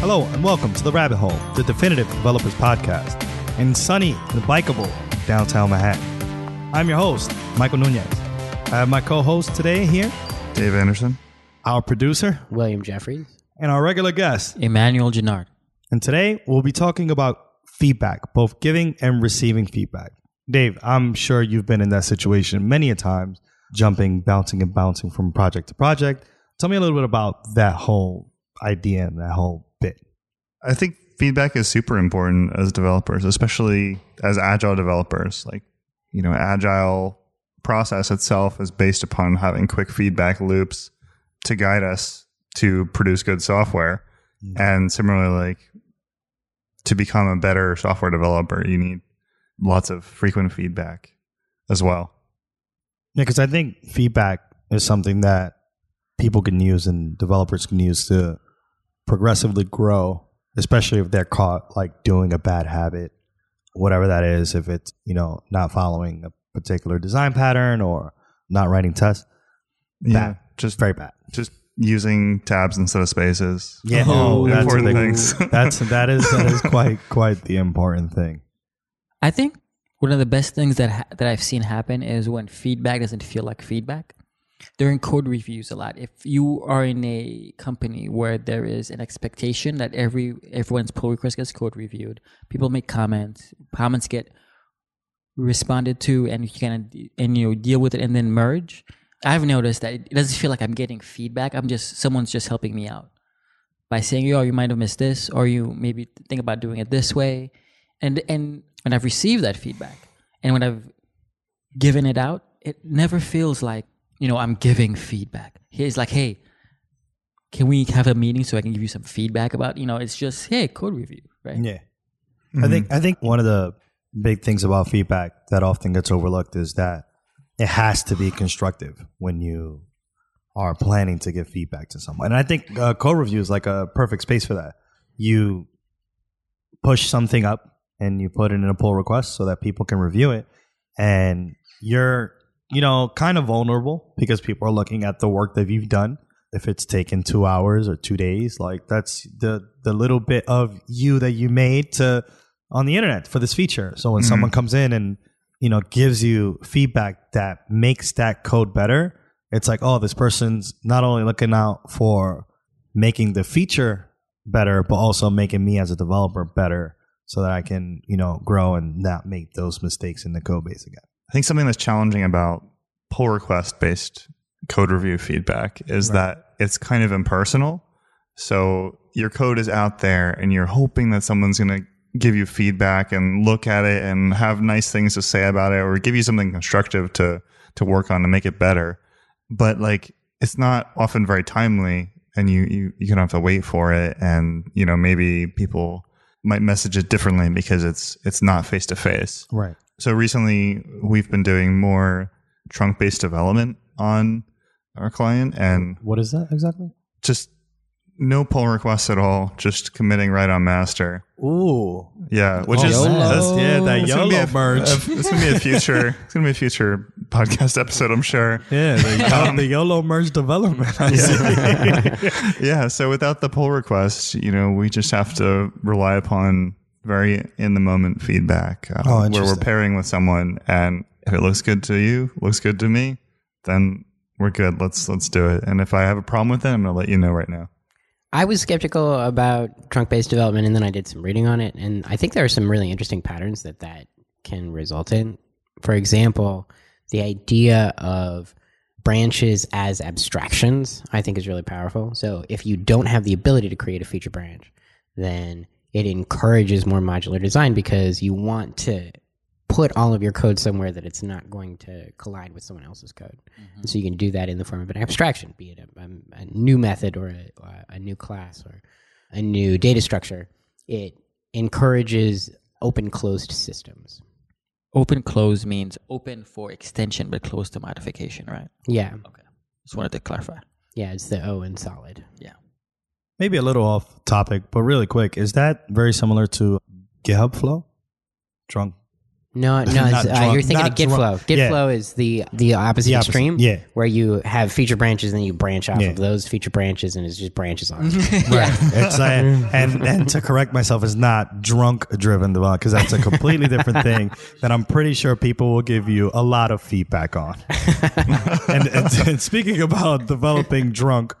Hello and welcome to The Rabbit Hole, the definitive developers podcast in sunny and bikeable downtown Manhattan. I'm your host, Michael Nunez. I have my co-host today here, Dave Anderson. our producer, William Jeffries. and our regular guest. Emmanuel Genard. And today we'll be talking about feedback, both giving and receiving feedback. Dave, I'm sure you've been in that situation many a times, jumping, bouncing, and bouncing from project to project. Tell me a little bit about that whole idea and that whole bit. I think feedback is super important as developers, especially as agile developers. Like, you know, agile process itself is based upon having quick feedback loops to guide us to produce good software. Hmm. And similarly, like to become a better software developer, you need lots of frequent feedback as well. Yeah, because I think feedback is something that people can use and developers can use to progressively grow, especially if they're caught like doing a bad habit, whatever that is, if it's, you know, not following a particular design pattern or not writing tests. Yeah. Bad. Just Very bad. just using tabs instead of spaces. Yeah, Oh, that's important a big- things. that's that is that is quite quite the important thing. I think one of the best things that ha- that I've seen happen is when feedback doesn't feel like feedback. During code reviews, a lot. If you are in a company where there is an expectation that every everyone's pull request gets code reviewed, people make comments, comments get responded to, and you can and you know deal with it and then merge. I've noticed that it doesn't feel like I'm getting feedback. I'm just someone's just helping me out by saying, "Yo, you might have missed this, or you maybe think about doing it this way." And and when I've received that feedback, and when I've given it out, it never feels like you know I'm giving feedback. He's like, "Hey, can we have a meeting so I can give you some feedback about?" You know, it's just, "Hey, code review," right? Yeah. I think I think one of the big things about feedback that often gets overlooked is that it has to be constructive when you are planning to give feedback to someone. And I think uh, code review is like a perfect space for that. You push something up and you put it in a pull request so that people can review it and you're you know kind of vulnerable because people are looking at the work that you've done. If it's taken two hours or two days like that's the the little bit of you that you made to on the internet for this feature. So when mm-hmm. someone comes in and you know gives you feedback that makes that code better it's like oh this person's not only looking out for making the feature better but also making me as a developer better so that i can you know grow and not make those mistakes in the code base again I think something that's challenging about pull request based code review feedback is that it's kind of impersonal. So your code is out there and you're hoping that someone's going to give you feedback and look at it and have nice things to say about it or give you something constructive to to work on to make it better. But like it's not often very timely and you you you of have to wait for it and you know maybe people might message it differently because it's it's not face to face. right So recently, we've been doing more trunk based development on our client and what is that exactly just no pull requests at all, just committing right on master. ooh Yeah, which Oh, is YOLO. that's- Yeah, that it's gonna be a- merge. a- It's gonna be a future. It's gonna be a future podcast episode, I'm sure. Yeah, the, um, the YOLO merge development. I see. Yeah. So without the pull requests, you know, we just have to rely upon very in the moment feedback uh, Oh, where we're pairing with someone, and if it looks good to you, looks good to me, then we're good. Let's let's do it. And if I have a problem with it, I'm gonna let you know right now. I was skeptical about trunk based development, and then I did some reading on it, and I think there are some really interesting patterns that that can result in. For example, the idea of branches as abstractions, I think, is really powerful. So if you don't have the ability to create a feature branch, then it encourages more modular design because you want to put all of your code somewhere that it's not going to collide with someone else's code. Mm-hmm. And so you can do that in the form of an abstraction, be it a, a, a new method or a, a new class or a new data structure. It encourages open closed systems. Open close means open for extension but closed to modification, right? Yeah. Okay. Just wanted to clarify. Yeah, it's the O in solid. Yeah. Maybe a little off topic, but really quick, is that very similar to GitHub Flow? Drunk. No, no, it's, uh, drunk- you're thinking not of Git drunk. flow. Git Yeah. flow is the the opposite The opposite, extreme. yeah. where you have feature branches and then you branch off Yeah. of those feature branches, and it's just branches on. Right. It's like, and and to correct myself is not drunk driven development because that's a completely different thing that I'm pretty sure people will give you a lot of feedback on. and, and, and speaking about developing drunk,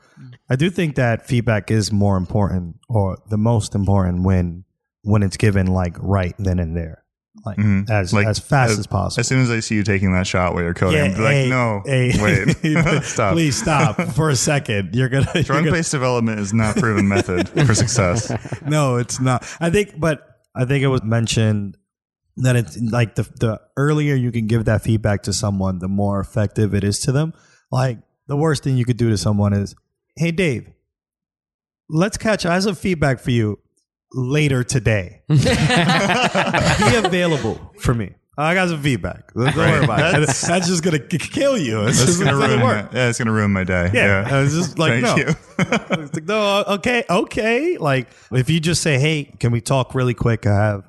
I do think that feedback is more important or the most important when when it's given like right then and there, like mm-hmm. as Like, as fast as- as possible. As soon as I see you taking that shot while you're coding, I'm like, hey, no, hey, wait, stop. Please stop for a second. You're gonna gonna- based development is not proven method for success. no, it's not. I think, but I think it was mentioned that it's like the the earlier you can give that feedback to someone, the more effective it is to them. Like the worst thing you could do to someone is, "Hey, Dave, let's catch. I have some feedback for you later today. Be available for me." I got some feedback. Don't worry about it. That's- That's just gonna k- kill you. It's That's just gonna not gonna ruin work. yeah, it's gonna ruin my day. Yeah, Yeah, I was just like, Thank no. you. It's like, no, okay, okay. Like if you just say, "Hey, can we talk really quick? I have,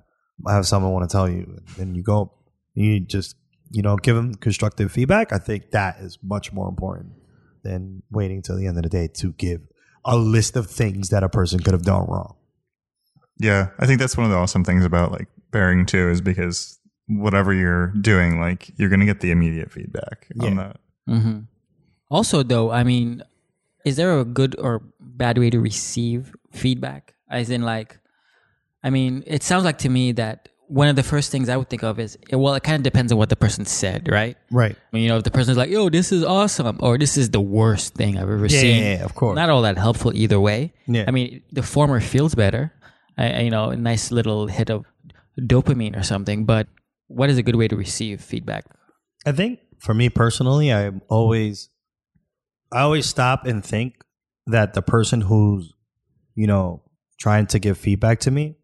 I have something I want to tell you," and then you go, you just, you know, give them constructive feedback. I think that is much more important than waiting till the end of the day to give a list of things that a person could have done wrong. Yeah, I think that's one of the awesome things about like pairing too is because whatever you're doing, like you're gonna get the immediate feedback on Yeah. that. hmm Also, though, I mean, is there a good or bad way to receive feedback? As in, like, I mean, it sounds like to me that one of the first things I would think of is, well, it kind of depends on what the person said, right? Right. I mean, you know, if the person's like, "Yo, this is awesome," or "This is the worst thing I've ever Yeah, seen," yeah, yeah, of course. not all that helpful either way. Yeah. I mean, the former feels better, I, I- you know, a nice little hit of dopamine or something. But what is a good way to receive feedback? I think for me personally, I'm always, I always stop and think that the person who's, you know, trying to give feedback to me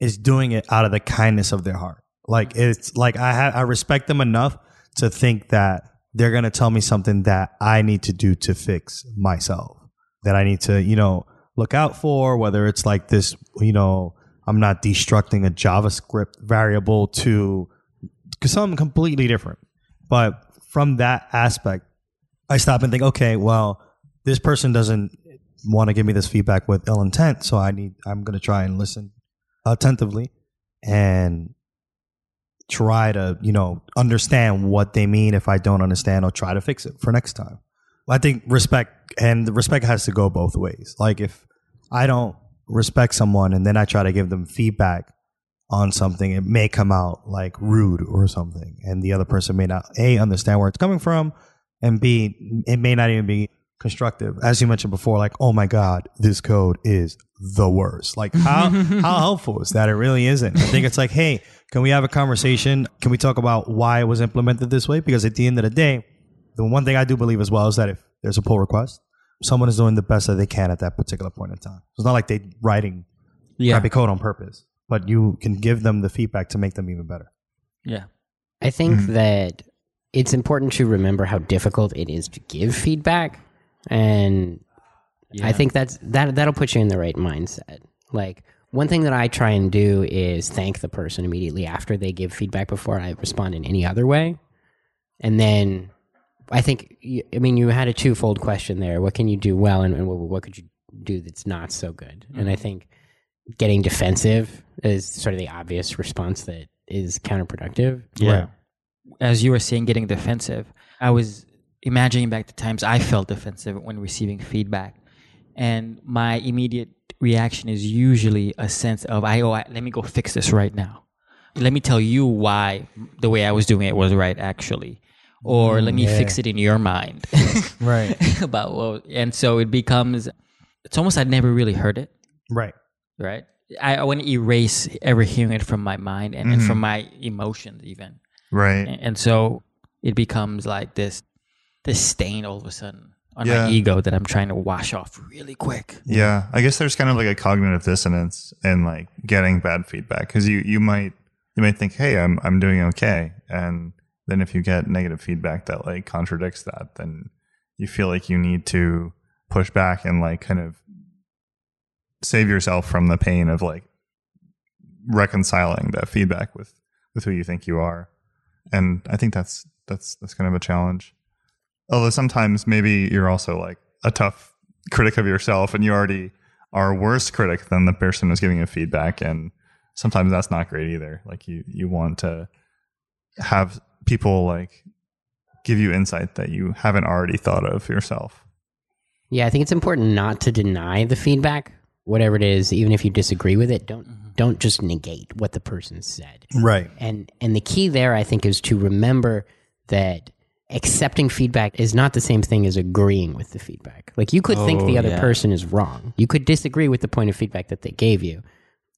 is doing it out of the kindness of their heart. Like it's like I have, I respect them enough to think that they're gonna tell me something that I need to do to fix myself. That I need to, you know, look out for. Whether it's like this, you know, I'm not destructing a JavaScript variable to something completely different. But from that aspect, I stop and think, okay, well, this person doesn't want to give me this feedback with ill intent, so I need I'm going to try and listen attentively and try to, you know, understand what they mean if I don't understand or try to fix it for next time. I think respect and respect has to go both ways. Like if I don't respect someone and then I try to give them feedback on something, it may come out like rude or something, and the other person may not a understand where it's coming from, and b it may not even be constructive. As you mentioned before, like oh my god, this code is the worst. Like how how helpful is that? It really isn't. I think it's like hey, can we have a conversation? Can we talk about why it was implemented this way? Because at the end of the day, the one thing I do believe as well is that if there's a pull request, someone is doing the best that they can at that particular point in time. It's not like they're writing Yeah, crappy code on purpose, but you can give them the feedback to make them even better. yeah, I think mm-hmm. that it's important to remember how difficult it is to give feedback, and I think that's that that'll put you in the right mindset. Like one thing that I try and do is thank the person immediately after they give feedback before I respond in any other way, and then I think I mean you had a twofold question there. What can you do well, and, and what, what could you do that's not so good? And I mm-hmm. think getting defensive is sort of the obvious response that is counterproductive. Yeah. As you were saying, getting defensive, I was imagining back to times I felt defensive when receiving feedback. And my immediate reaction is usually a sense of, I, oh, I, let me go fix this right now. Let me tell you why the way I was doing it was right, actually. Or let me fix it in your mind. Right. About what, and so it becomes, it's almost I'd never really heard it Right. right? I, I want to erase ever hearing it from my mind and, and from mm-hmm. my emotions even. Right. And, and so it becomes like this this stain all of a sudden on Yeah. my ego that I'm trying to wash off really quick. Yeah, I guess there's kind of like a cognitive dissonance in like getting bad feedback because you you might you might think, hey, I'm I'm doing okay, and then if you get negative feedback that like contradicts that, then you feel like you need to push back and like kind of save yourself from the pain of like reconciling that feedback with with who you think you are. and I think that's that's that's kind of a challenge. Although sometimes maybe you're also like a tough critic of yourself, and you already are a worse critic than the person who's giving you feedback, and sometimes that's not great either. Like you you want to have people like give you insight that you haven't already thought of yourself. Yeah, I think it's important not to deny the feedback, whatever it is, even if you disagree with it. Don't mm-hmm. don't just negate what the person said. Right. And and the key there, I think, is to remember that accepting feedback is not the same thing as agreeing with the feedback. Like you could think the Oh, other yeah. person is wrong. You could disagree with the point of feedback that they gave you.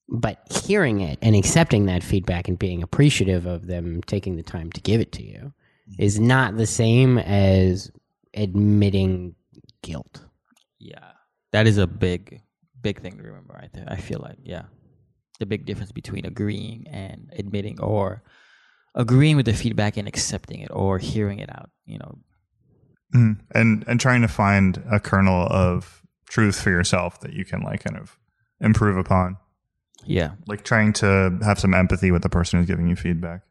But hearing it and accepting that feedback and being appreciative of them taking the time to give it to you is not the same as admitting guilt. Yeah, that is a big, big thing to remember. I think I feel like yeah, the big difference between agreeing and admitting, or agreeing with the feedback and accepting it, or hearing it out. You know, Mm. And and trying to find a kernel of truth for yourself that you can like kind of improve upon. yeah, Like trying to have some empathy with the person who's giving you feedback.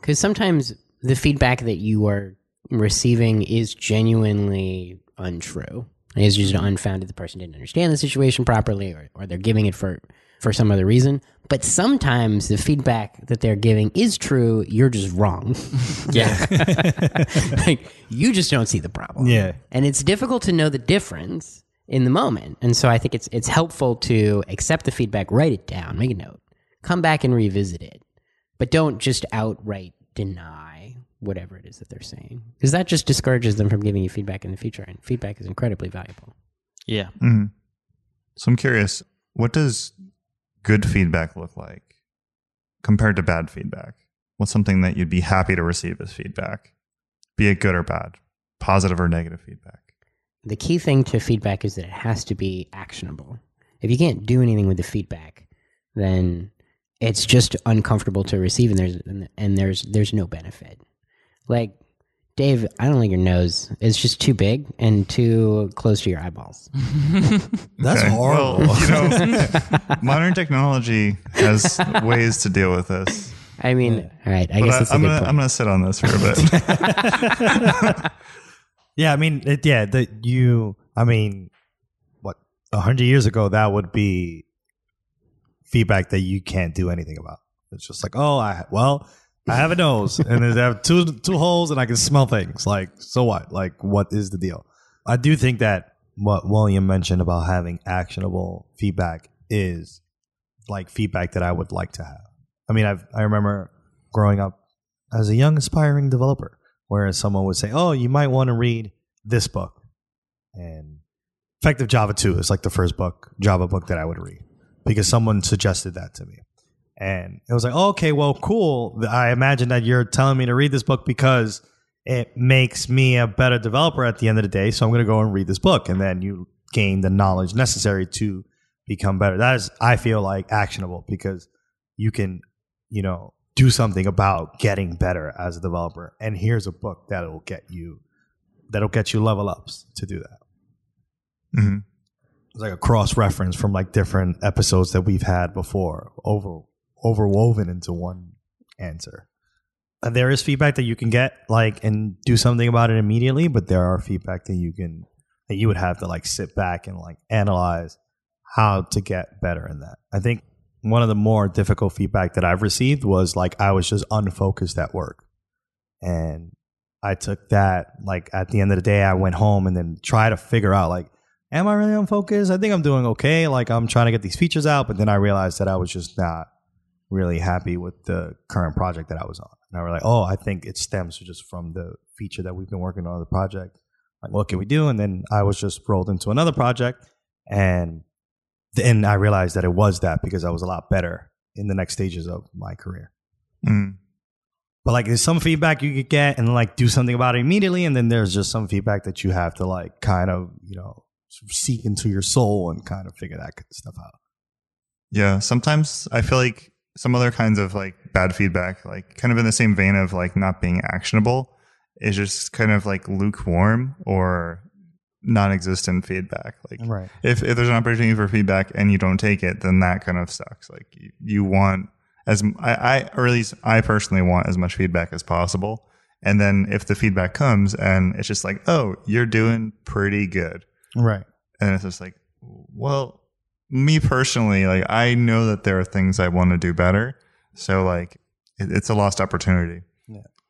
Because sometimes the feedback that you are receiving is genuinely untrue. It's just unfounded. The person didn't understand the situation properly, or, or they're giving it for, for some other reason. But sometimes the feedback that they're giving is true. You're just wrong. yeah, like you just don't see the problem. Yeah. and it's difficult to know the difference in the moment. And so I think it's it's helpful to accept the feedback, write it down, make a note, come back and revisit it, but don't just outright deny whatever it is that they're saying because that just discourages them from giving you feedback in the future. And feedback is incredibly valuable. yeah. hmm So I'm curious, what does good feedback look like compared to bad feedback? What's something that you'd be happy to receive as feedback, be it good or bad, positive or negative feedback? The key thing to feedback is that it has to be actionable. If you can't do anything with the feedback, then it's just uncomfortable to receive, and there's and there's there's no benefit. Like Dave, I don't like your nose. It's just too big and too close to your eyeballs. That's Okay, horrible. Well, you know, modern technology has ways to deal with this. I mean, all right. I But guess I, that's a am good gonna point. I'm gonna sit on this for a bit. Yeah, I mean, it, yeah, that you. I mean, what a hundred years ago, that would be feedback that you can't do anything about. It's just like, oh, I well, I have a nose, and I have two two holes, and I can smell things. Like, so what? Like, what is the deal? I do think that what William mentioned about having actionable feedback is like feedback that I would like to have. I mean, I've I remember growing up as a young aspiring developer, where someone would say, "Oh, you might want to read this book," and Effective Java Two is like the first book Java book that I would read because someone suggested that to me, and it was like, oh, "Okay, well, cool. I imagine that you're telling me to read this book because it makes me a better developer at the end of the day. So I'm going to go and read this book, and then you gain the knowledge necessary to become better. That is, I feel like, actionable because you can, you know, do something about getting better as a developer. And here's a book that'll get you, that'll get you level ups to do that. hmm It's like a cross reference from like different episodes that we've had before, over overwoven into one answer. And there is feedback that you can get like and do something about it immediately, but there are feedback that you can that you would have to like sit back and like analyze how to get better in that. I think one of the more difficult feedback that I've received was like I was just unfocused at work. And I took that like at the end of the day I went home and then try to figure out like am I really unfocused? I think I'm doing okay. Like I'm trying to get these features out, but then I realized that I was just not really happy with the current project that I was on. And I was like, oh, I think it stems just from the feature that we've been working on the project. Like, what can we do? And then I was just rolled into another project, and then I realized that it was that because I was a lot better in the next stages of my career. Mm. But like, there's some feedback you could get and like do something about it immediately, and then there's just some feedback that you have to like kind of you know seek into your soul and kind of figure that stuff out. Yeah, sometimes I feel like some other kinds of like bad feedback, like kind of in the same vein of like not being actionable, is just kind of like lukewarm or non-existent feedback. Like Right. if, if there's an opportunity for feedback and you don't take it, then that kind of sucks. Like you, you want as I, I or at least I personally want as much feedback as possible. And then if the feedback comes and it's just like, oh, you're doing pretty good, Right. and it's just like, well, me personally, like I know that there are things I want to do better, so like it, it's a lost opportunity.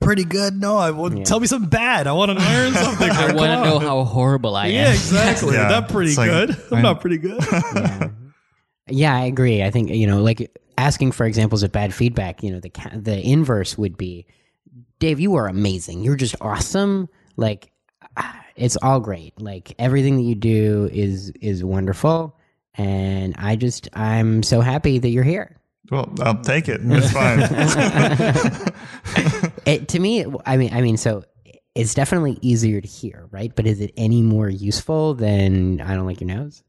Pretty good. No, I would Yeah. tell me something bad. I want to learn something. I want to know how horrible I am. Yeah, exactly. Yeah. Not pretty like- good. I'm I- not pretty good. yeah. yeah, I agree. I think you know, like asking for examples of bad feedback. You know, the the inverse would be, Dave, you are amazing. You're just awesome. Like, ah, it's all great. Like everything that you do is is wonderful, and I just I'm so happy that you're here. Well, I'll take it. It's fine. It, to me, I mean, I mean, so it's definitely easier to hear, right? But is it any more useful than I don't like your nose?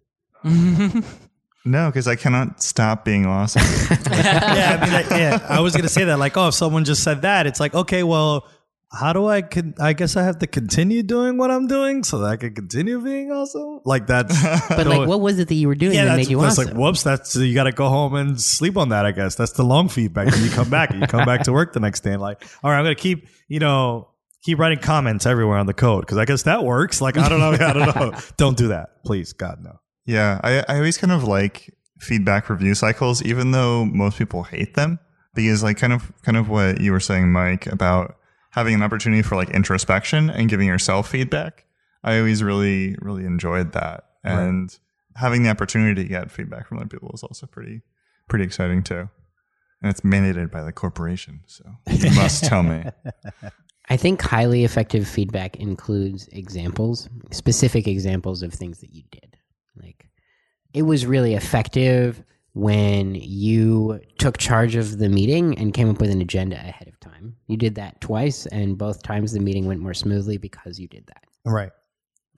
no, because I cannot stop being awesome. yeah, I mean, like, yeah. I was gonna say that. Like, oh, if someone just said that, it's like, okay, well, how do I? Con- I guess I have to continue doing what I'm doing so that I can continue being awesome. Like that's. But like, what was it that you were doing yeah, that that's, made you that's awesome? like, whoops, that's you got to go home and sleep on that. I guess that's the long feedback. And you come back, and you come back to work the next day, and like, all right, I'm gonna keep, you know, keep writing comments everywhere on the code because I guess that works. Like, I don't know, I don't know. Don't do that, please, God, no. Yeah, I, I always kind of like feedback review cycles, even though most people hate them, because like kind of kind of what you were saying, Mike, about having an opportunity for like introspection and giving yourself feedback. I always really really enjoyed that, and having the opportunity to get feedback from other people is also pretty pretty exciting too. And it's mandated by the corporation, so you must tell me. I think highly effective feedback includes examples, specific examples of things that you did. Like, it was really effective when you took charge of the meeting and came up with an agenda ahead of time. You did that twice, and both times the meeting went more smoothly because you did that. Right.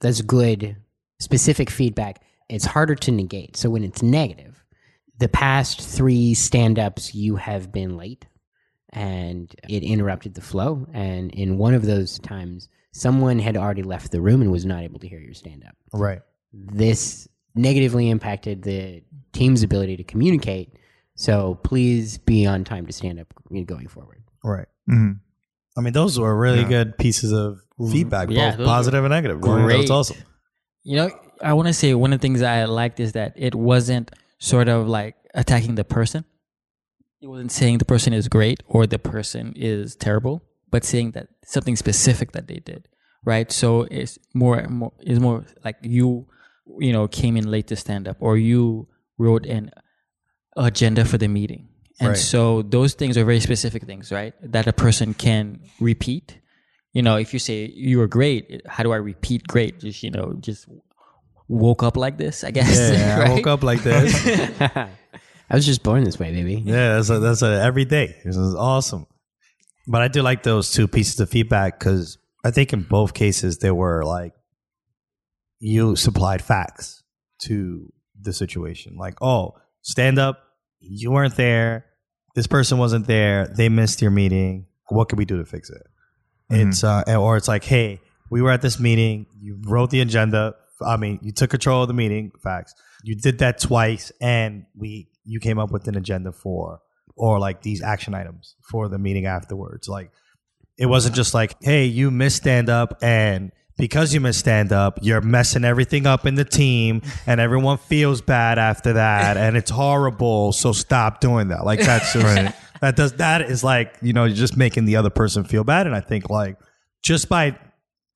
That's good, specific feedback. It's harder to negate. So when it's negative, the past three stand ups, you have been late and it interrupted the flow. And in one of those times, someone had already left the room and was not able to hear your stand up. Right. This negatively impacted the team's ability to communicate. So please be on time to stand up going forward. Right. Mm-hmm. I mean, those were really Yeah. good pieces of feedback, Yeah, both positive and negative. great. That's awesome. You know, I want to say one of the things I liked is that it wasn't sort of like attacking the person. It wasn't saying the person is great or the person is terrible, but saying that something specific that they did, right? So it's more, more is more like you, you know, came in late to stand up, or you wrote an agenda for the meeting, and Right. so those things are very specific things, right? That a person can repeat. You know, if you say you were great, how do I repeat great? Just you know, just woke up like this, I guess. Yeah, I right? woke up like this. I was just born this way, baby. yeah, that's a, that's a every day. This is awesome. But I do like those two pieces of feedback because I think in both cases they were like you supplied facts to the situation. Like, oh, stand up, you weren't there. This person wasn't there. They missed your meeting. What can we do to fix it? It's uh, or it's like, hey, we were at this meeting. You wrote the agenda. I mean, you took control of the meeting. Facts. You did that twice, and we you came up with an agenda for or like these action items for the meeting afterwards. Like it wasn't just like, hey, you missed stand up, and because you missed stand up, you're messing everything up in the team, and everyone feels bad after that, and it's horrible. So stop doing that. Like that's just that does that is like you know you're just making the other person feel bad, and I think like just by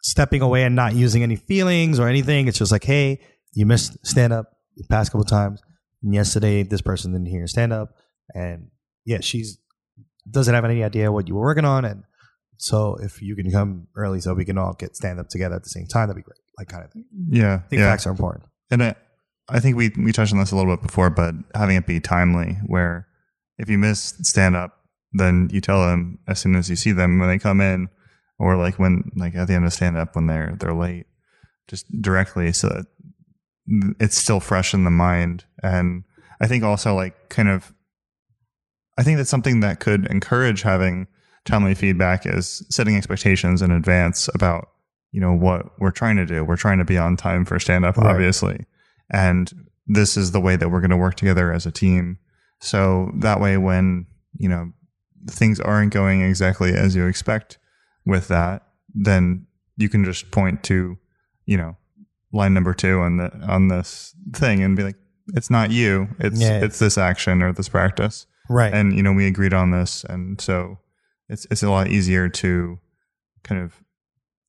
stepping away and not using any feelings or anything, it's just like, hey, you missed stand up the past couple times. And yesterday, this person didn't hear stand up, and yeah, she's doesn't have any idea what you were working on, and so if you can come early so we can all get stand up together at the same time, that'd be great. Like kind of thing. Yeah, I think yeah. facts are important. And I, I think we we touched on this a little bit before, but having it be timely, where if you miss stand up, then you tell them as soon as you see them when they come in, or like when like at the end of stand up when they're they're late, just directly so that it's still fresh in the mind. And I think also like kind of, I think that's something that could encourage having timely feedback is setting expectations in advance about you know what we're trying to do. We're trying to be on time for stand up, Right. obviously, and this is the way that we're going to work together as a team. So that way, when you know, things aren't going exactly as you expect with that, then you can just point to, you know, line number two on the on this thing and be like, it's not you, it's Yeah. it's this action or this practice, Right. and you know we agreed on this, and so it's it's a lot easier to kind of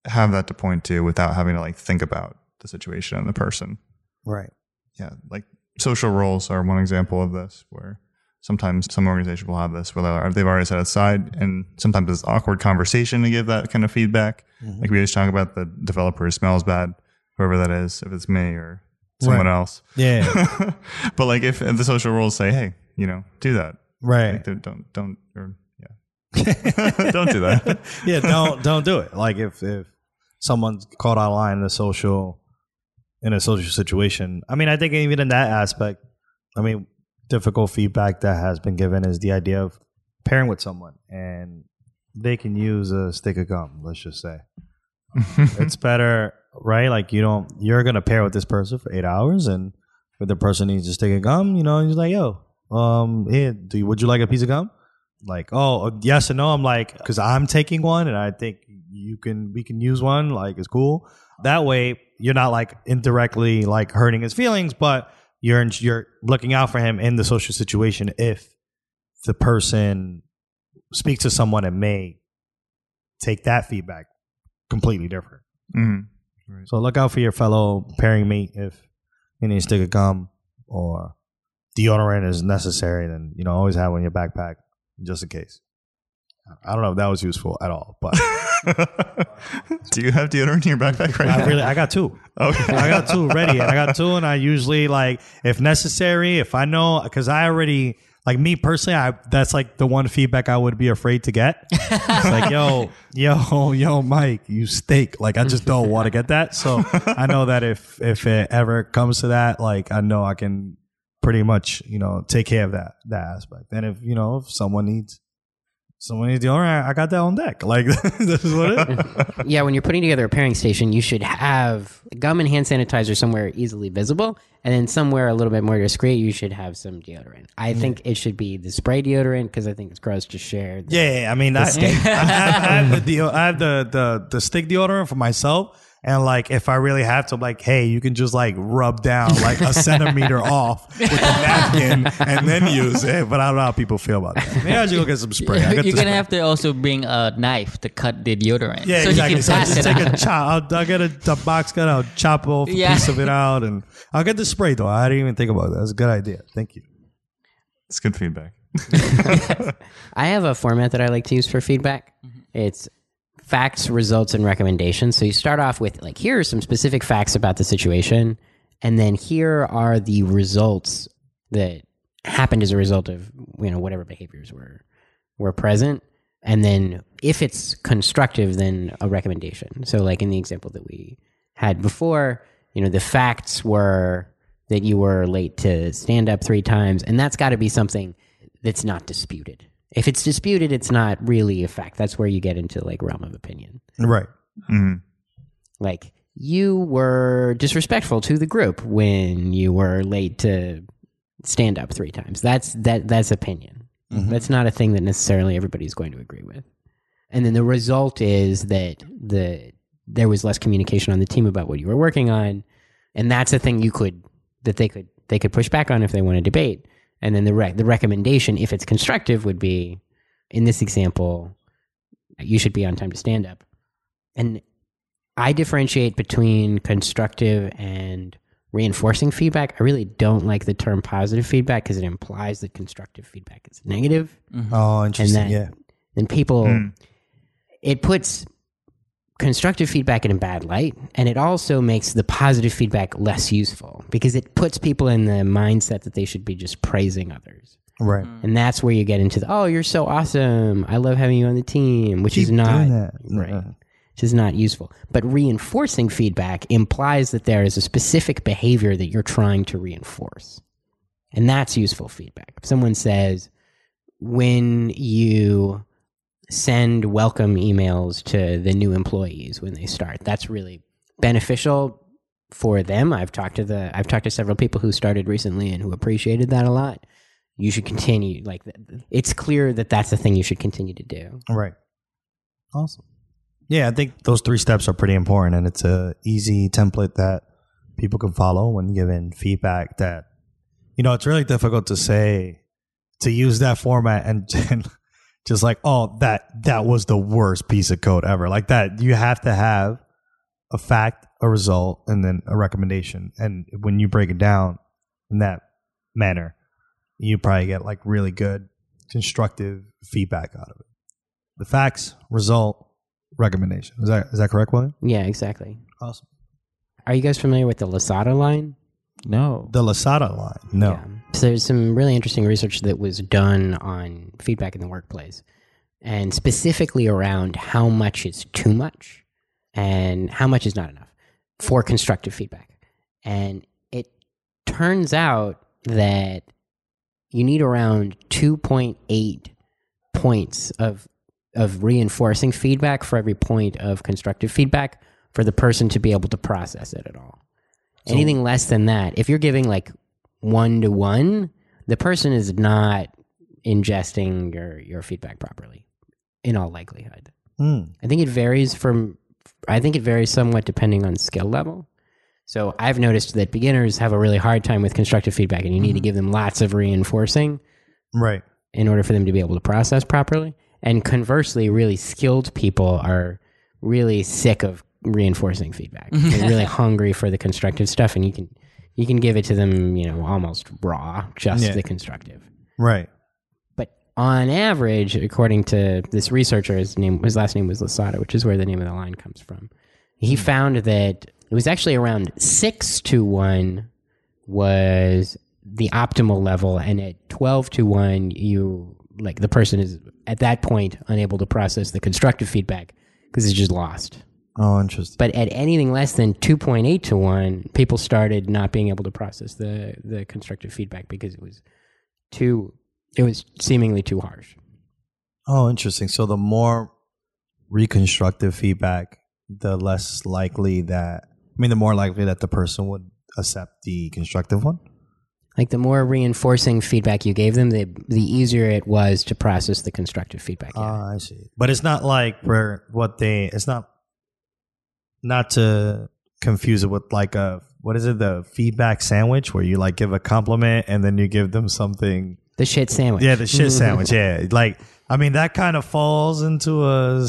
have that to point to without having to like think about the situation and the person right. yeah, like social roles are one example of this, where sometimes some organization will have this where they've already set aside, and sometimes it's awkward conversation to give that kind of feedback. Mm-hmm. Like we just talk about the developer who smells bad, whoever that is, if it's me or someone else. Yeah. but like if, if the social roles say, hey, you know, do that, right. like, don't don't or don't do that. yeah, don't don't do it. Like if if someone's caught online in a social in a social situation. I mean, I think even in that aspect, I mean, difficult feedback that has been given is the idea of pairing with someone and they can use a stick of gum, let's just say. it's better, right? Like you don't you're gonna pair with this person for eight hours and if the person needs a stick of gum, you know, he's like, yo, um, yeah, do you, would you like a piece of gum? Like oh yes and no. I'm like because i'm taking one and i think you can we can use one like it's cool that way you're not like indirectly like hurting his feelings but you're you're looking out for him in the social situation if the person speaks to someone and may take that feedback completely different. Mhm. so look out for your fellow pairing mate if you need a stick of gum or deodorant is necessary then you know always have one in your backpack just in case. I don't know if that was useful at all, but do you have deodorant in your backpack right I now? really I got two. Okay. I got two ready, I got two, and I usually like if necessary, if I know because I already like me personally, I that's like the one feedback I would be afraid to get. It's like yo, yo, yo, Mike, you stink. Like I just don't want to get that. So I know that if if it ever comes to that, like I know I can pretty much you know take care of that that aspect. And if you know if someone needs someone needs deodorant, I got that on deck. Like this is what it is. Yeah, when you're putting together a pairing station, you should have gum and hand sanitizer somewhere easily visible, and then somewhere a little bit more discreet, you should have some deodorant. I mm. think it should be the spray deodorant because I think it's gross to share. the- Yeah, I mean, I, I, have, I have the deo- I have the, the the stick deodorant for myself, and like if I really have to, like, hey, you can just like rub down like a centimeter off with a napkin and then use it. But I don't know how people feel about that. Maybe I should go get some spray. You're gonna spray. have to also bring a knife to cut the deodorant. Yeah, so exactly. you So can I pass just it take out. a chop. I'll, I'll get a, a box cut. I'll chop off a Yeah. piece of it out, and I'll get the spray though. I didn't even think about that. That's a good idea. Thank you. It's good feedback. I have a format that I like to use for feedback. Mm-hmm. It's facts, results, and recommendations. So you start off with like, here are some specific facts about the situation, and then here are the results that happened as a result of you know whatever behaviors were were present. And then if it's constructive, then a recommendation. So like in the example that we had before, you know, the facts were that you were late to stand up three times, and that's got to be something that's not disputed. If it's disputed, it's not really a fact. That's where you get into like realm of opinion. Right. Mhm. Like you were disrespectful to the group when you were late to stand up three times. That's that that's opinion. That's not a thing that necessarily everybody's going to agree with. And then the result is that the there was less communication on the team about what you were working on, and that's a thing you could that they could they could push back on if they want to debate. And then the rec- the recommendation, if it's constructive, would be in this example, you should be on time to stand up. And I differentiate between constructive and reinforcing feedback. I really don't like the term positive feedback because it implies that constructive feedback is negative. Oh, interesting. that- yeah. Then people, Hmm. it puts constructive feedback in a bad light, and it also makes the positive feedback less useful because it puts people in the mindset that they should be just praising others. Right. And that's where you get into the, oh, you're so awesome. I love having you on the team, which is not that. right. Uh, Which is not useful. But reinforcing feedback implies that there is a specific behavior that you're trying to reinforce. And that's useful feedback. If someone says, when you send welcome emails to the new employees when they start, that's really beneficial for them. I've talked to the I've talked to several people who started recently and who appreciated that a lot. you should continue. Like it's clear that that's the thing you should continue to do. Right. Awesome. Yeah, I think those three steps are pretty important, and it's a easy template that people can follow when giving feedback. That you know, it's really difficult to say to use that format and, and just like, oh, that that was the worst piece of code ever. Like that, you have to have a fact, a result, and then a recommendation. And when you break it down in that manner, you probably get like really good constructive feedback out of it. The facts, result, recommendation. Is that is that correct, William? Yeah, exactly. Awesome. Are you guys familiar with the Losada line? No. The Losada line. No. Yeah. So there's some really interesting research that was done on feedback in the workplace, and specifically around how much is too much and how much is not enough for constructive feedback. And it turns out that you need around 2.8 points of of reinforcing feedback for every point of constructive feedback for the person to be able to process it at all. Anything less than that, if you're giving like one to one, the person is not ingesting your your feedback properly in all likelihood. Hmm. I think it varies from I think it varies somewhat depending on skill level. So I've noticed that beginners have a really hard time with constructive feedback and you need to give them lots of reinforcing Right. in order for them to be able to process properly. And conversely, really skilled people are really sick of reinforcing feedback. They're really hungry for the constructive stuff, and you can you can give it to them, you know, almost raw, just Yeah. the constructive. Right. But on average, according to this researcher, his name his last name was Losada, which is where the name of the line comes from. He hmm. found that it was actually around six to one was the optimal level, and at twelve to one, you like the person is at that point unable to process the constructive feedback because it's just lost. Oh, interesting. But at anything less than 2.8 to 1, people started not being able to process the, the constructive feedback because it was too, it was seemingly too harsh. Oh, interesting. So the more reconstructive feedback, the less likely that I mean, the more likely that the person would accept the constructive one. Like the more reinforcing feedback you gave them, the, the easier it was to process the constructive feedback. yeah. Ah, I see. But it's not like where what they. It's not not to confuse it with like a what is it the feedback sandwich where you like give a compliment and then you give them something. the shit sandwich. Yeah, the shit sandwich. Yeah, like I mean that kind of falls into a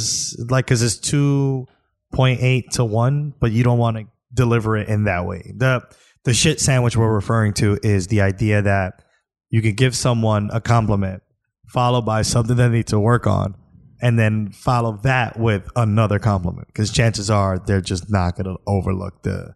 like because it's two point eight to one, but you don't want to deliver it in that way. the The shit sandwich we're referring to is the idea that you could give someone a compliment followed by something they need to work on, and then follow that with another compliment because chances are they're just not going to overlook the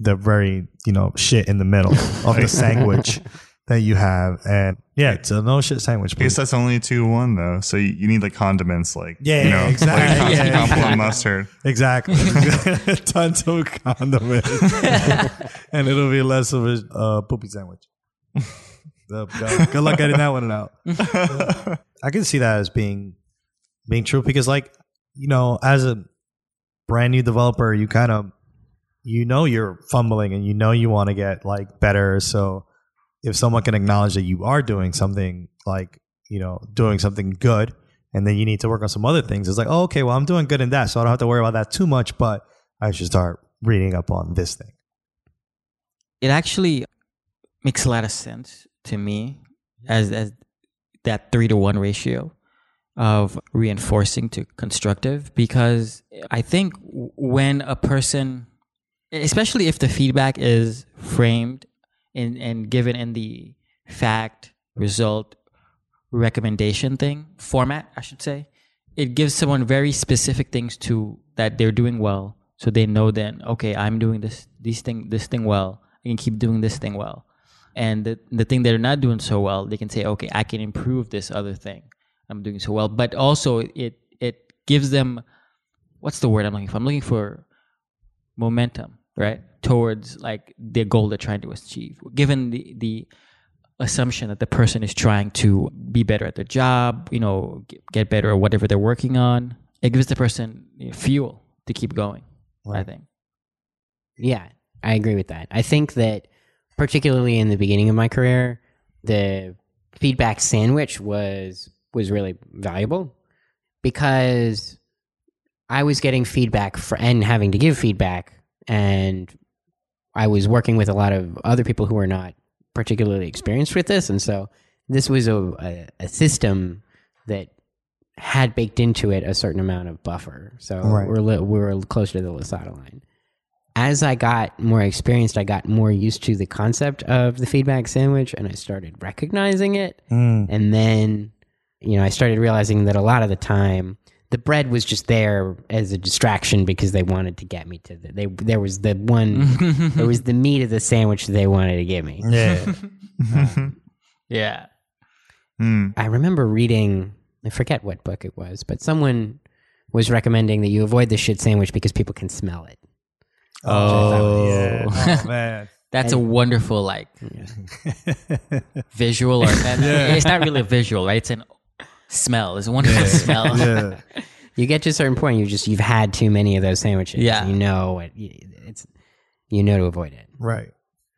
the very you know shit in the middle of the sandwich that you have and yeah it's a no shit sandwich I guess please. that's only two one though. So you, you need like condiments, like Yeah, you yeah, know, exactly. like Yeah, yeah. mustard. exactly tons of condiments and it'll be less of a uh, poopy sandwich good luck getting that one out i can see that as being being true because like you know as a brand new developer you kind of you know you're fumbling and you know you want to get like better. So if someone can acknowledge that you are doing something like you know doing something good and then you need to work on some other things it's like oh, okay well i'm doing good in that so i don't have to worry about that too much but i should start reading up on this thing. It actually makes a lot of sense to me as as that three to one ratio of reinforcing to constructive because I think when a person, especially if the feedback is framed and and given in the fact result recommendation thing format, I should say, it gives someone very specific things to that they're doing well, so they know then okay, I'm doing this this thing this thing well. I can keep doing this thing well, and the the thing they're not doing so well, they can say okay, I can improve this other thing. I'm doing so well, but also it it gives them what's the word I'm looking for? I'm looking for momentum, right, towards like the goal they're trying to achieve. Given the the assumption that the person is trying to be better at their job, you know, get, better at whatever they're working on, it gives the person you know, fuel to keep going. I think. Yeah, I agree with that. I think that particularly in the beginning of my career, the feedback sandwich was was really valuable because I was getting feedback for, and having to give feedback, and I was working with a lot of other people who were not particularly experienced with this, and so this was a, a, a system that had baked into it a certain amount of buffer. So Right. we're li- we were closer to the Losada line. As I got more experienced, I got more used to the concept of the feedback sandwich, and I started recognizing it. Mm. And then, you know, I started realizing that a lot of the time, the bread was just there as a distraction because they wanted to get me to the. They there was the one, there was the meat of the sandwich that they wanted to give me. Yeah. Yeah. Hmm. I remember reading, I forget what book it was, but someone was recommending that you avoid the shit sandwich because people can smell it. oh, yeah. Oh, man. That's a wonderful like visual or it's not really a visual, right? It's an smell. It's a wonderful smell. yeah. You get to a certain point, you just you've had too many of those sandwiches. Yeah. you know it, it's you know to avoid it. Right.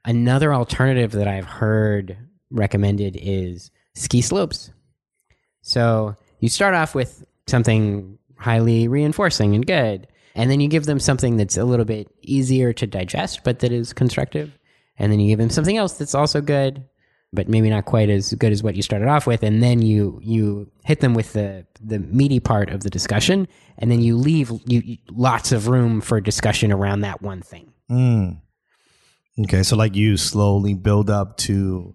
Another alternative that I've heard recommended is ski slopes. So you start off with something highly reinforcing and good, and then you give them something that's a little bit easier to digest, but that is constructive. And then you give them something else that's also good, but maybe not quite as good as what you started off with. And then you you hit them with the the meaty part of the discussion, and then you leave you, you lots of room for discussion around that one thing. Mm. Okay, so like you slowly build up to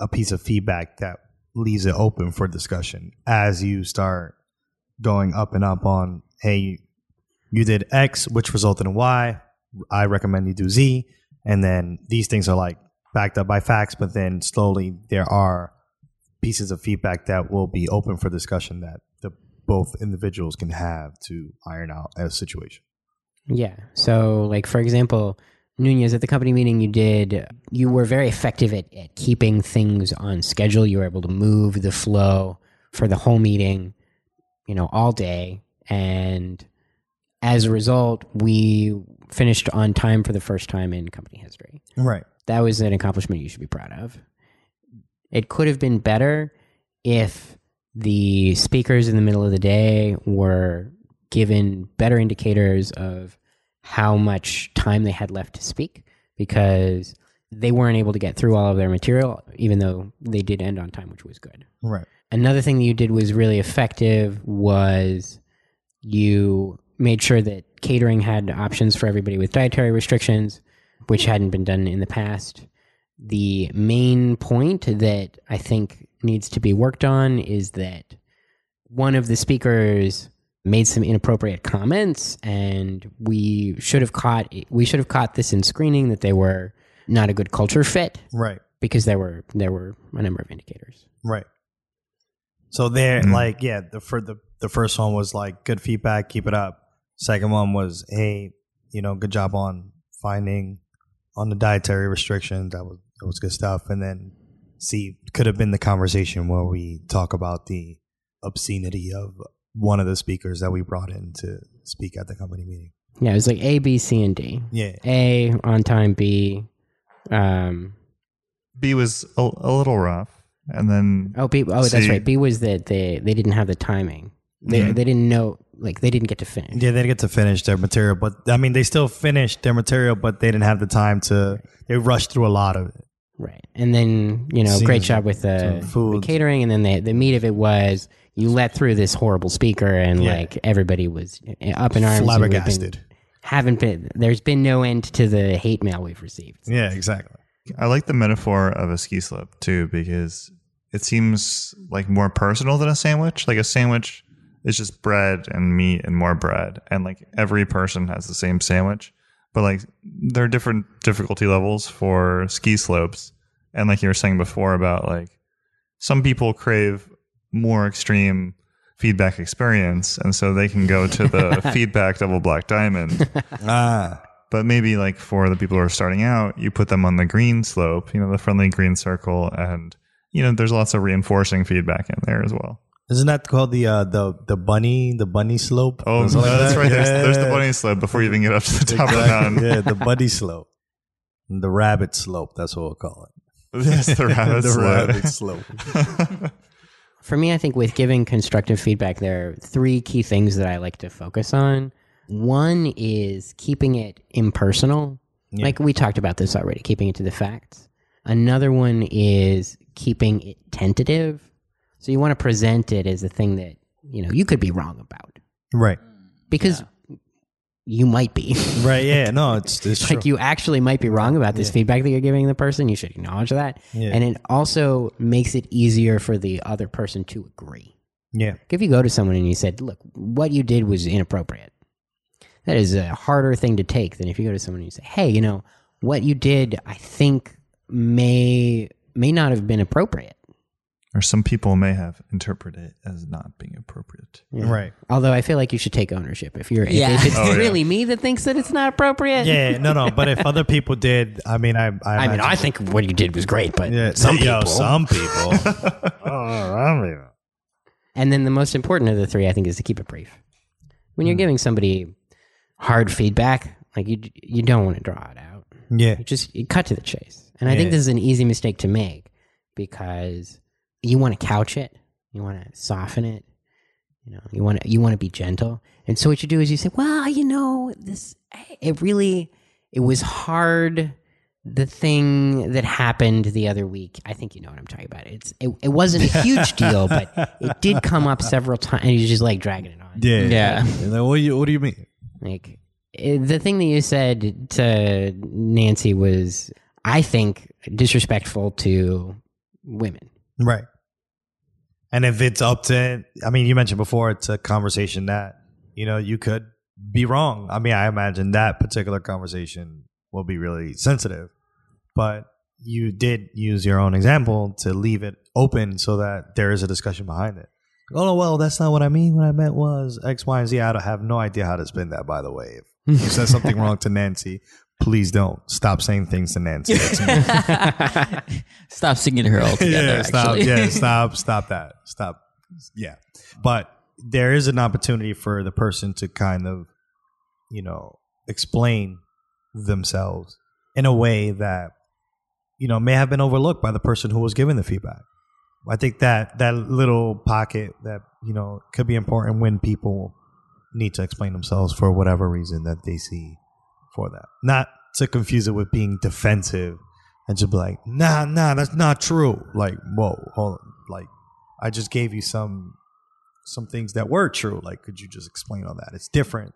a piece of feedback that leaves it open for discussion as you start going up and up on, hey, you did X, which resulted in Y. I recommend you do Z. And then these things are like backed up by facts, but then slowly there are pieces of feedback that will be open for discussion that the both individuals can have to iron out a situation. Yeah. So, like for example, Nunez at the company meeting, you did you were very effective at, at keeping things on schedule. You were able to move the flow for the whole meeting, you know, all day, and as a result, we finished on time for the first time in company history. Right. That was an accomplishment you should be proud of. It could have been better if the speakers in the middle of the day were given better indicators of how much time they had left to speak because they weren't able to get through all of their material, even though they did end on time, which was good. Right. Another thing that you did was really effective was you made sure that catering had options for everybody with dietary restrictions, which hadn't been done in the past. The main point that I think needs to be worked on is that one of the speakers made some inappropriate comments and we should have caught we should have caught this in screening that they were not a good culture fit Right. because there were there were a number of indicators. Right. So there, Mhm. like, yeah, the for the the first one was like good feedback, keep it up. Second one was, hey, you know, good job on finding on the dietary restrictions. That was that was good stuff. And then see could have been the conversation where we talk about the obscenity of one of the speakers that we brought in to speak at the company meeting. Yeah, it was like A, B, C, and D. Yeah. A on time, B. Um, B was a, a little rough, and then oh, B. Oh, that's right. B was that they they didn't have the timing. They Mhm. they didn't know like they didn't get to finish. Yeah, they didn't get to finish their material, but I mean, they still finished their material, but they didn't have the time to. They rushed through a lot of it. Right, and then you know, Seems great job with the, some the catering, and then the the meat of it was you let through this horrible speaker, and Yeah. like everybody was up in arms. and we've been- Flabbergasted. haven't been. There's been no end to the hate mail we've received. Yeah, exactly. I like the metaphor of a ski slope too because it seems like more personal than a sandwich. Like a sandwich is just bread and meat and more bread, and like every person has the same sandwich. But like there are different difficulty levels for ski slopes, and like you were saying before about like some people crave more extreme feedback experience, and so they can go to the feedback double black diamond Ah, but maybe like for the people who are starting out, you put them on the green slope, you know, the friendly green circle, and you know, there's lots of reinforcing feedback in there as well. Isn't that called the uh, the the bunny the bunny slope? Oh, Or something like that's that? right. There's, there's the bunny slope before you even get up to the top of the mountain. Yeah, the bunny slope, the rabbit slope. That's what we'll call it. Yes, the rabbit the slope. rabbit slope. For me, I think with giving constructive feedback, there are three key things that I like to focus on. One is keeping it impersonal. Like we talked about this already, keeping it to the facts. Another one is keeping it tentative. So you want to present it as a thing that, you know, you could be wrong about Right. because you might be. Right. Yeah. No, it's it's true. like you actually might be wrong about this feedback that you're giving the person. You should acknowledge that. Yeah. And it also makes it easier for the other person to agree. yeah. If you go to someone and you said, "Look, what you did was inappropriate," that is a harder thing to take than if you go to someone and you say, "Hey, you know, what you did, I think may may not have been appropriate." Or some people may have interpreted it as not being appropriate. Right. Although I feel like you should take ownership if you're Yeah. if, it's Oh, yeah. really me that thinks that it's not appropriate. Yeah. No. No. But if other people did, I mean, I. I, I mean, I think what you did was great, but Yeah. some yo, people. Some people. oh, I mean, And then the most important of the three, I think, is to keep it brief. When you're hmm. giving somebody hard feedback, like you, you don't want to draw it out. yeah. You just you cut to the chase. And I think this is an easy mistake to make because you want to couch it, you want to soften it, you know, you want to you want to be gentle. And so what you do is you say, "Well, you know, this it really it was hard." The thing that happened the other week, I think you know what I'm talking about. It's it, it wasn't a huge deal, but it did come up several times, and you just like dragging it on. Yeah. Yeah. And then what do you What do you mean? Like eh, the thing that you said to Nancy was, I think, disrespectful to women. Right. And if it's up to, I mean, you mentioned before, it's a conversation that, you know, you could be wrong. I mean, I imagine that particular conversation will be really sensitive, but you did use your own example to leave it open so that there is a discussion behind it. Oh, no, well, that's not what I mean. What I meant was X, Y, and Z. I have no idea how to spin that, by the way. If you said something wrong to Nancy, please don't stop saying things to Nancy. Stop singing to her altogether. yeah, stop. actually. Yeah, stop. Stop that. Stop. Yeah, but there is an opportunity for the person to kind of, you know, explain themselves in a way that, you know, may have been overlooked by the person who was giving the feedback. I think that that little pocket that you know could be important when people need to explain themselves for whatever reason that they see for that. Not to confuse it with being defensive and just be like, nah, nah, that's not true. Like, whoa, hold on. Like, I just gave you some some things that were true. Like, could you just explain on that? It's different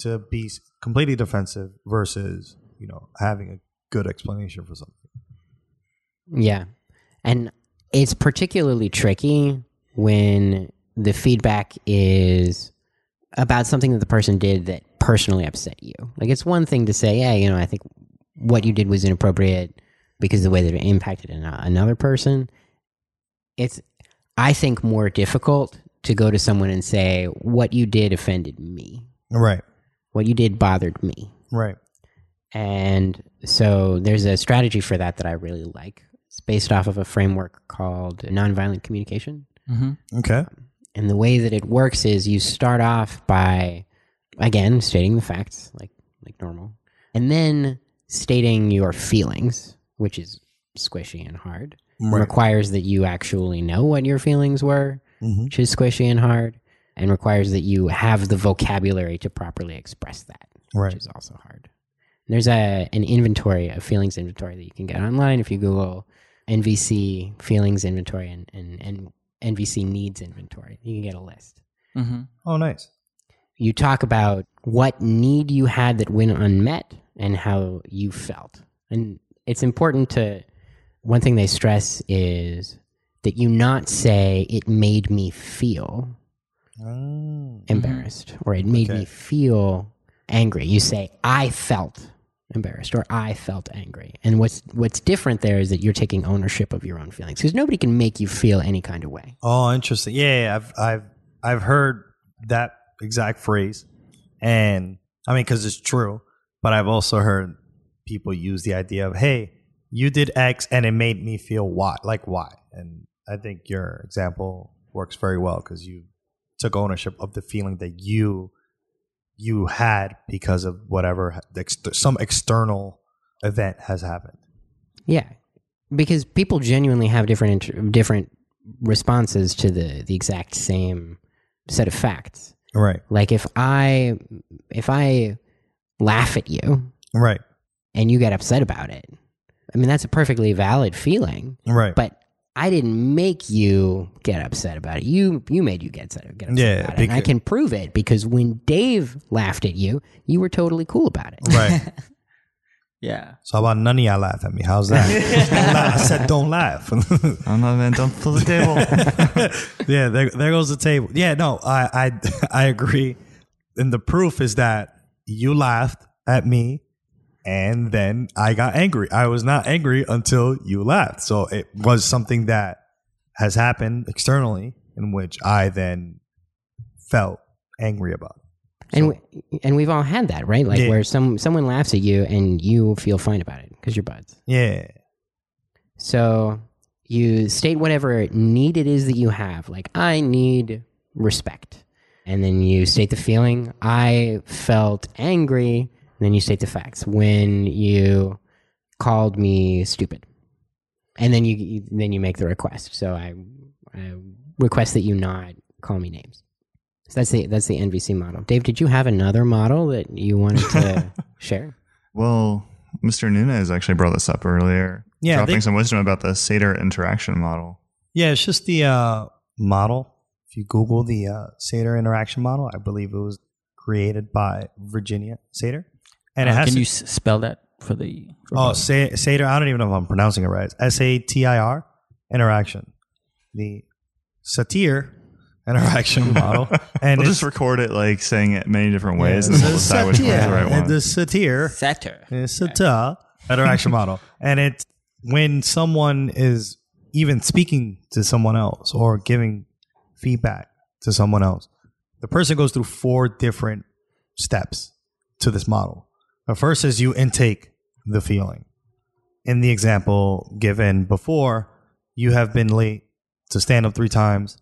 to be completely defensive versus you know having a good explanation for something. Yeah. And it's particularly tricky when the feedback is about something that the person did that personally upset you. Like it's one thing to say, yeah, you know, I think what you did was inappropriate because of the way that it impacted another person. It's I think more difficult to go to someone and say what you did offended me. Right. What you did bothered me. Right. And so there's a strategy for that that I really like. It's based off of a framework called nonviolent communication. Mm-hmm. Okay. Um, And the way that it works is you start off by again stating the facts like like normal. And then stating your feelings, which is squishy and hard. Right. Requires that you actually know what your feelings were, Mhm. which is squishy and hard, and requires that you have the vocabulary to properly express that Right. which is also hard. There's a an inventory, a feelings inventory that you can get online if you Google NVC feelings inventory and, and, and NVC needs inventory. You can get a list. hmm Oh, nice. You talk about what need you had that went unmet and how you felt. And it's important to, one thing they stress is that you not say, it made me feel Mm. embarrassed or it made Okay. me feel angry. You say I felt embarrassed or I felt angry. And what's what's different there is that you're taking ownership of your own feelings because nobody can make you feel any kind of way. Oh, interesting. Yeah, yeah, I've I've I've heard that exact phrase, and I mean because it's true. But I've also heard people use the idea of, "Hey, you did X, and it made me feel Y, like Y." And I think your example works very well because you took ownership of the feeling that you you had because of whatever some external event has happened. Yeah. because people genuinely have different inter- different responses to the the exact same set of facts. Right. Like if I if I laugh at you Right. and you get upset about it, I mean that's a perfectly valid feeling. Right. But I didn't make you get upset about it. You you made you get upset, get upset Yeah, about it. And I can prove it because when Dave laughed at you, you were totally cool about it. right. Yeah. So how about none of y'all laugh at me? How's that? I said don't laugh. I don't know, man. Don't fill the table. yeah, there, there goes the table. Yeah, no, I, I, I agree. And the proof is that you laughed at me, and then I got angry. I was not angry until you laughed. So it was something that has happened externally, in which I then felt angry about. And we, and we've all had that, right? Like Yeah. where some someone laughs at you and you feel fine about it because you're buds. Yeah, So you state whatever need it is that you have. Like, I need respect. And then you state the feeling. I felt angry. And then you state the facts. When you called me stupid. And then you, you then you make the request. So I, I request that you not call me names. So that's the that's the NVC model. Dave, did you have another model that you wanted to share? well, Mr. Nunez actually brought this up earlier. Yeah, dropping they- some wisdom about the Seder interaction model. yeah. It's just the uh, model. If you Google the uh, Seder interaction model, I believe it was created by Virginia Seder, and it Uh, has can to- you s- spell that for the? For Oh, the- Sa- Seder. I don't even know if I'm pronouncing it right. S A T I R interaction. The satir interaction model, and We'll just record it like saying it many different ways, yeah, and then we'll decide which one's the satir, right and one. The satir Satyr. is satir interaction model, and it's when someone is even speaking to someone else or giving feedback to someone else. The person goes through four different steps to this model. The first is you intake the feeling. In the example given before, you have been late to stand up three times.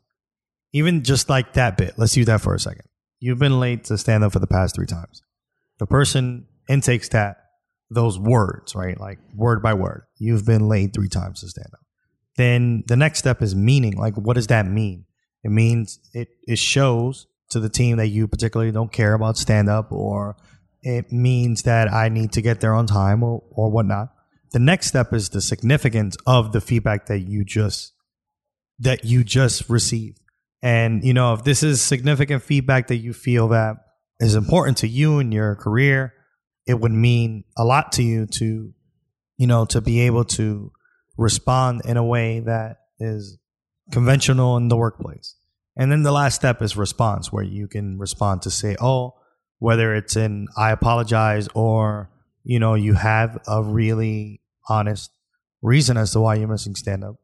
Even just like that bit, let's use that for a second. You've been late to stand up for the past three times. The person intakes that, those words, right? Like word by word. You've been late three times to stand up. Then the next step is meaning. Like, what does that mean? It means it, it shows to the team that you particularly don't care about stand up, or it means that I need to get there on time or, or whatnot. The next step is the significance of the feedback that you just that you just received. And you know, if this is significant feedback that you feel that is important to you in your career, it would mean a lot to you to you know, to be able to respond in a way that is conventional in the workplace. And then the last step is response, where you can respond to say, oh, whether it's in I apologize or, you know, you have a really honest reason as to why you're missing stand up.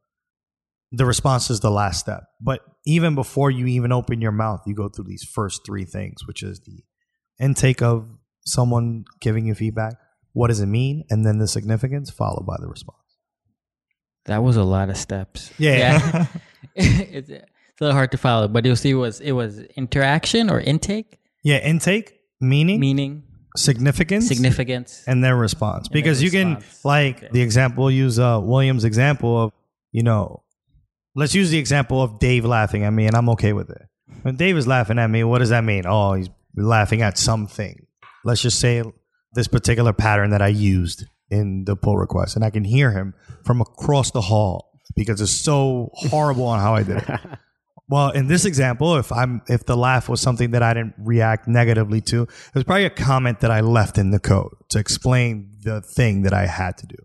The response is the last step. But even before you even open your mouth, you go through these first three things, which is the intake of someone giving you feedback. What does it mean? And then the significance, followed by the response. That was a lot of steps. Yeah. it's, it's a little hard to follow, but you'll see it was it was interaction or intake, Yeah, intake, meaning, meaning, significance, significance. and their response. then because you can, like Okay. the example, we'll use uh, William's example of, you know, let's use the example of Dave laughing at me, and I'm okay with it. When Dave is laughing at me, what does that mean? Oh, he's laughing at something. Let's just say this particular pattern that I used in the pull request, and I can hear him from across the hall because it's so horrible on how I did it. Well, in this example, if I'm if the laugh was something that I didn't react negatively to, it was probably a comment that I left in the code to explain the thing that I had to do.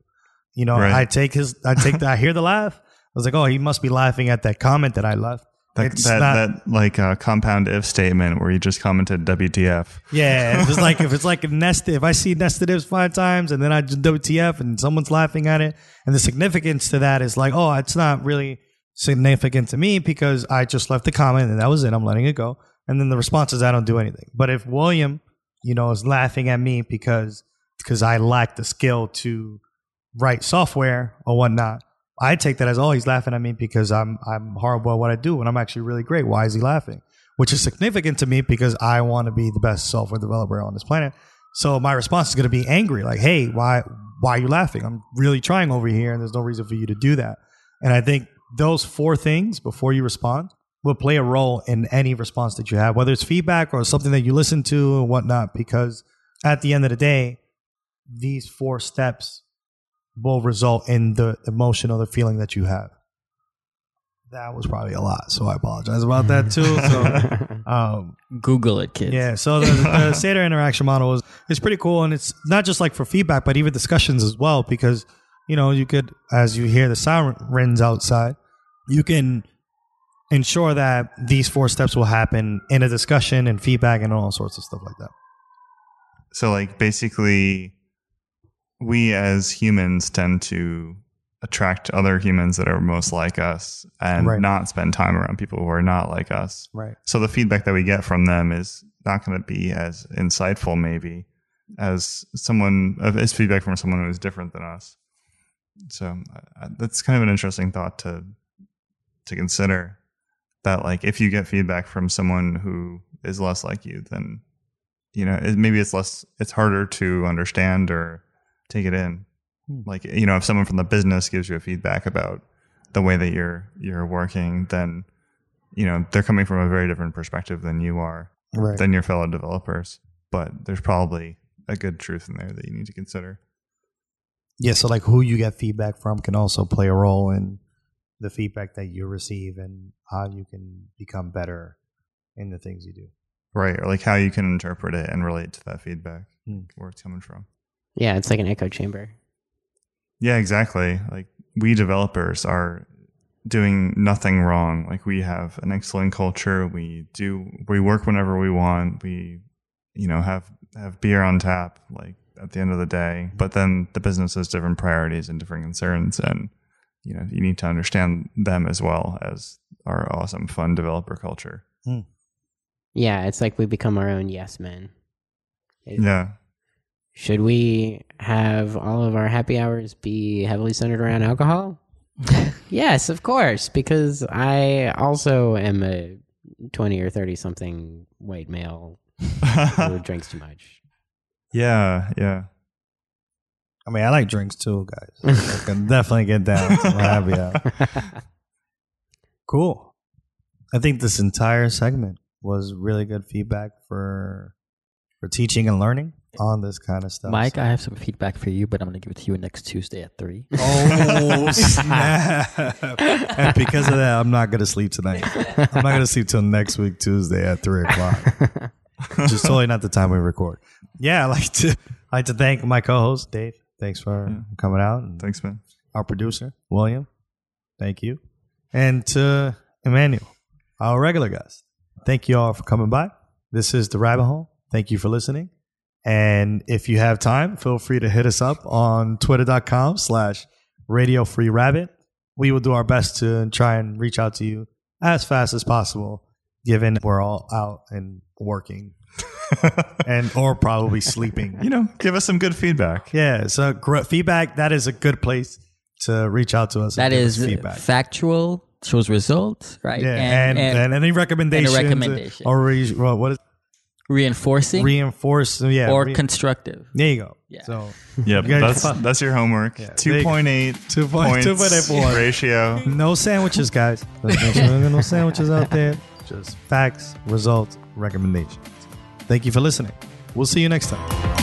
You know, Right. I take his, I take, the, I hear the laugh. I was like, oh, he must be laughing at that comment that I left. That, that, not, that like uh, compound if statement where you just commented WTF. yeah. It's just like if it's like a nested, if I see nested ifs five times and then I WTF and someone's laughing at it, and the significance to that is like, oh, it's not really significant to me because I just left the comment and that was it. I'm letting it go. And then the response is I don't do anything. But if William, you know, is laughing at me because because I lack the skill to write software or whatnot, I take that as oh he's laughing at me because I'm I'm horrible at what I do and I'm actually really great. Why is he laughing? Which is significant to me because I want to be the best software developer on this planet. So my response is going to be angry, like, "Hey, why why are you laughing? I'm really trying over here, and there's no reason for you to do that." And I think those four things before you respond will play a role in any response that you have, whether it's feedback or something that you listen to and whatnot. Because at the end of the day, these four steps will result in the emotion or the feeling that you have. That was probably a lot, so I apologize about that too. So, um, Google it, kids. yeah, so the, the Seder interaction model is is pretty cool, and it's not just like for feedback, but even discussions as well. Because you know, you could, as you hear the sirens outside, you can ensure that these four steps will happen in a discussion and feedback and all sorts of stuff like that. So, like, basically, we as humans tend to attract other humans that are most like us and Right. not spend time around people who are not like us. Right. So, the feedback that we get from them is not going to be as insightful, maybe, as someone, as feedback from someone who is different than us. So, uh, that's kind of an interesting thought to to consider that like if you get feedback from someone who is less like you then you know it, maybe it's less it's harder to understand or take it in Hmm. like you know if someone from the business gives you a feedback about the way that you're you're working then you know they're coming from a very different perspective than you are Right. than your fellow developers but there's probably a good truth in there that you need to consider Yeah, so like who you get feedback from can also play a role in the feedback that you receive and how you can become better in the things you do. right or like how you can interpret it and relate to that feedback Hmm. where it's coming from yeah, it's like an echo chamber. Yeah, exactly. Like we developers are doing nothing wrong. Like we have an excellent culture. We do we work whenever we want. We you know have have beer on tap like at the end of the day. But then the business has different priorities and different concerns and you know you need to understand them as well as our awesome fun developer culture. Hmm. Yeah, it's like we become our own yes men. It- Yeah. Should we have all of our happy hours be heavily centered around alcohol? yes, of course, because I also am a 20 or 30 something white male who drinks too much. Yeah, yeah. I mean, I like drinks too, guys. I can definitely get down to the happy. Cool. I think this entire segment was really good feedback for for teaching and learning on this kind of stuff. Mike, So- I have some feedback for you, but I'm going to give it to you next Tuesday at 3. Oh snap! and because of that, I'm not gonna sleep tonight. I'm not gonna sleep till next week Tuesday at three o'clock. Which is totally not the time we record. Yeah, I like to I like to thank my co-host Dave. Thanks for coming out. Thanks, man. our producer William. Thank you, and to Emmanuel, our regular guest. Thank you all for coming by. This is the Rabbit Hole. Thank you for listening. And if you have time, feel free to hit us up on twitter.com slash radio free rabbit. We will do our best to try and reach out to you as fast as possible, given we're all out and working and or probably sleeping. You know, give us some good feedback. Yeah, so gr- feedback, that is a good place to reach out to us. That is us feedback. factual, shows results, right? Yeah, and, and, any recommendations uh, recommendation. or re- well, what is reinforcing reinforce? Yeah, or re- constructive. there you go. Yeah. So Yep, You that's that's your homework. Yeah. Two point eight, Two point- two point eight for one. ratio. no sandwiches, guys. Let's make sure there are no sandwiches out there. Just facts, results, recommendations. Thank you for listening. We'll see you next time.